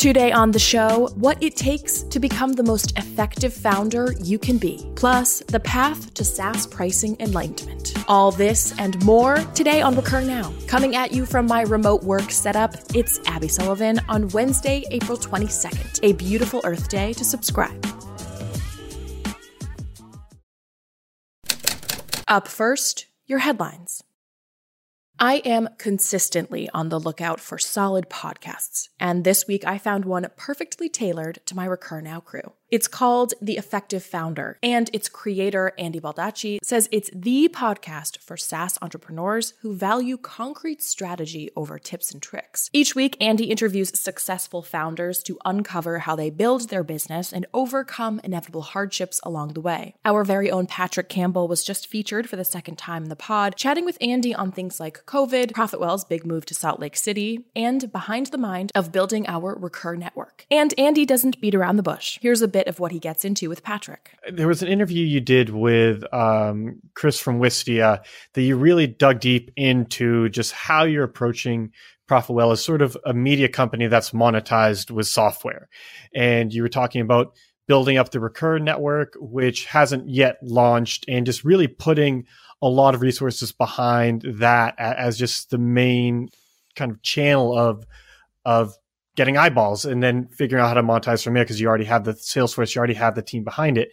Today on the show, what it takes to become the most effective founder you can be, plus the path to SaaS pricing enlightenment. All this and more today on Recur Now. Coming at you from my remote work setup, it's Abby Sullivan on Wednesday, April 22nd, a beautiful Earth Day to subscribe. Up first, your headlines. I am consistently on the lookout for solid podcasts, and this week I found one perfectly tailored to my Recur Now crew. It's called The Effective Founder, and its creator, Andy Baldacci, says it's the podcast for SaaS entrepreneurs who value concrete strategy over tips and tricks. Each week, Andy interviews successful founders to uncover how they build their business and overcome inevitable hardships along the way. Our very own Patrick Campbell was just featured for the second time in the pod, chatting with Andy on things like COVID, Profitwell's big move to Salt Lake City, and behind the mind of building our Recur network. And Andy doesn't beat around the bush. Here's a bit of what he gets into with Patrick. There was an interview you did with um, Chris from Wistia that you really dug deep into just how you're approaching Profitwell as sort of a media company that's monetized with software. And you were talking about building up the Recur network, which hasn't yet launched, and just really putting a lot of resources behind that as just the main kind of channel of of getting eyeballs and then figuring out how to monetize from there because you already have the sales force, you already have the team behind it.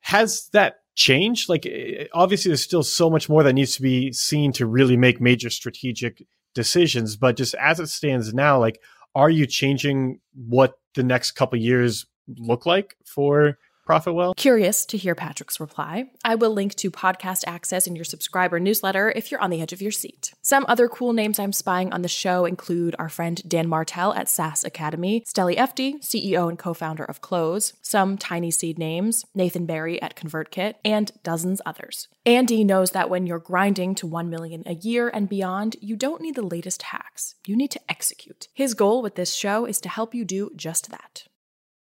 Has that changed? Like, eh, obviously, there's still so much more that needs to be seen to really make major strategic decisions. But just as it stands now, like, are you changing what the next couple years look like for Profitwell? Curious to hear Patrick's reply. I will link to podcast access in your subscriber newsletter if you're on the edge of your seat. Some other cool names I'm spying on the show include our friend Dan Martell at SaaS Academy, Steli Efti, CEO and co founder of Close, some TinySeed names, Nathan Barry at ConvertKit, and dozens others. Andy knows that when you're grinding to 1 million a year and beyond, you don't need the latest hacks. You need to execute. His goal with this show is to help you do just that.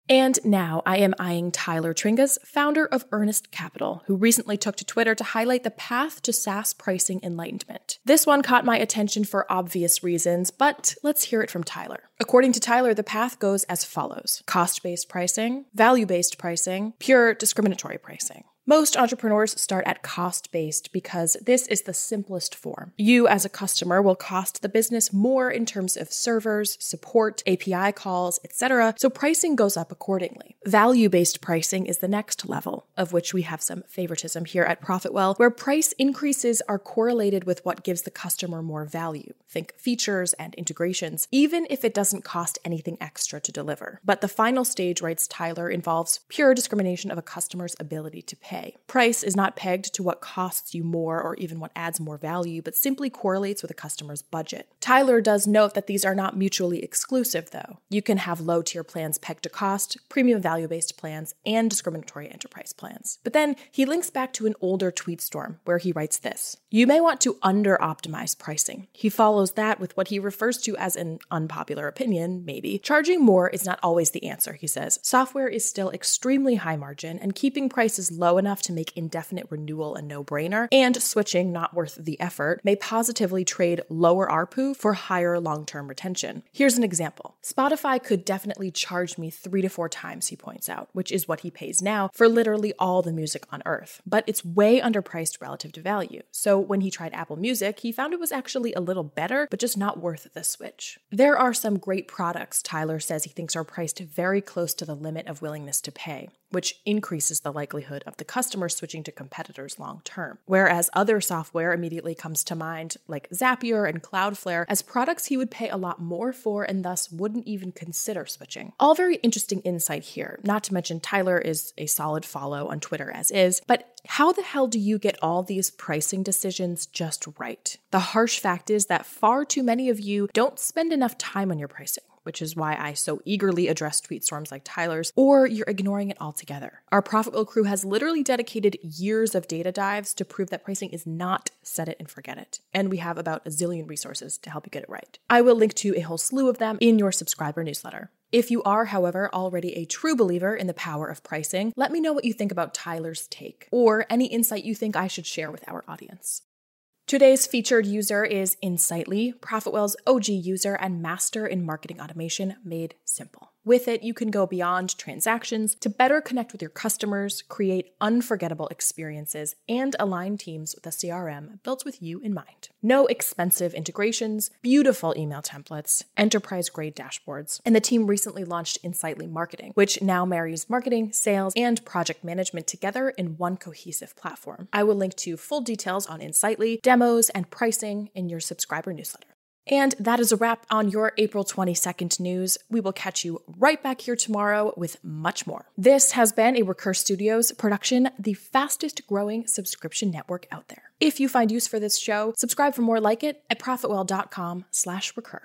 And now I am eyeing Tyler Tringas, founder of Earnest Capital, who recently took to Twitter to highlight the path to SaaS pricing enlightenment. This one caught my attention for obvious reasons, but let's hear it from Tyler. According to Tyler, the path goes as follows cost based pricing, value based pricing, pure discriminatory pricing. Most entrepreneurs start at cost based because this is the simplest form. You, as a customer, will cost the business more in terms of servers, support, API calls, etc., so pricing goes up accordingly. Value based pricing is the next level, of which we have some favoritism here at Profitwell, where price increases are correlated with what gives the customer more value. Think features and integrations, even if it doesn't cost anything extra to deliver. But the final stage, writes Tyler, involves pure discrimination of a customer's ability to pay pay. Price is not pegged to what costs you more or even what adds more value, but simply correlates with a customer's budget. Tyler does note that these are not mutually exclusive, though. You can have low tier plans pegged to cost, premium value based plans, and discriminatory enterprise plans. But then he links back to an older tweet storm where he writes this You may want to under optimize pricing. He follows that with what he refers to as an unpopular opinion, maybe. Charging more is not always the answer, he says. Software is still extremely high margin, and keeping prices low enough enough to make indefinite renewal a no brainer, and switching not worth the effort, may positively trade lower ARPU for higher long term retention. Here's an example Spotify could definitely charge me three to four times, he points out, which is what he pays now for literally all the music on earth. But it's way underpriced relative to value. So when he tried Apple Music, he found it was actually a little better, but just not worth the switch. There are some great products Tyler says he thinks are priced very close to the limit of willingness to pay which increases the likelihood of the customer switching to competitors long term. Whereas other software immediately comes to mind, like Zapier and Cloudflare, as products he would pay a lot more for and thus wouldn't even consider switching. All very interesting insight here, not to mention Tyler is a solid follow on Twitter as is, but how the hell do you get all these pricing decisions just right? The harsh fact is that far too many of you don't spend enough time on your pricing which is why I so eagerly address tweet storms like Tyler's, or you're ignoring it altogether. Our Profitwell crew has literally dedicated years of data dives to prove that pricing is not set it and forget it. And we have about a zillion resources to help you get it right. I will link to a whole slew of them in your subscriber newsletter. If you are, however, already a true believer in the power of pricing, let me know what you think about Tyler's take or any insight you think I should share with our audience. Today's featured user is Insightly, Profitwell's OG user and master in marketing automation made simple. With it, you can go beyond transactions to better connect with your customers, create unforgettable experiences, and align teams with a CRM built with you in mind. No expensive integrations, beautiful email templates, enterprise grade dashboards, and the team recently launched Insightly Marketing, which now marries marketing, sales, and project management together in one cohesive platform. I will link to full details on Insightly, demos, and pricing in your subscriber newsletter. And that is a wrap on your April 22nd news. We will catch you right back here tomorrow with much more. This has been a Recur Studios production, the fastest growing subscription network out there. If you find use for this show, subscribe for more like it at profitwell.com slash recur.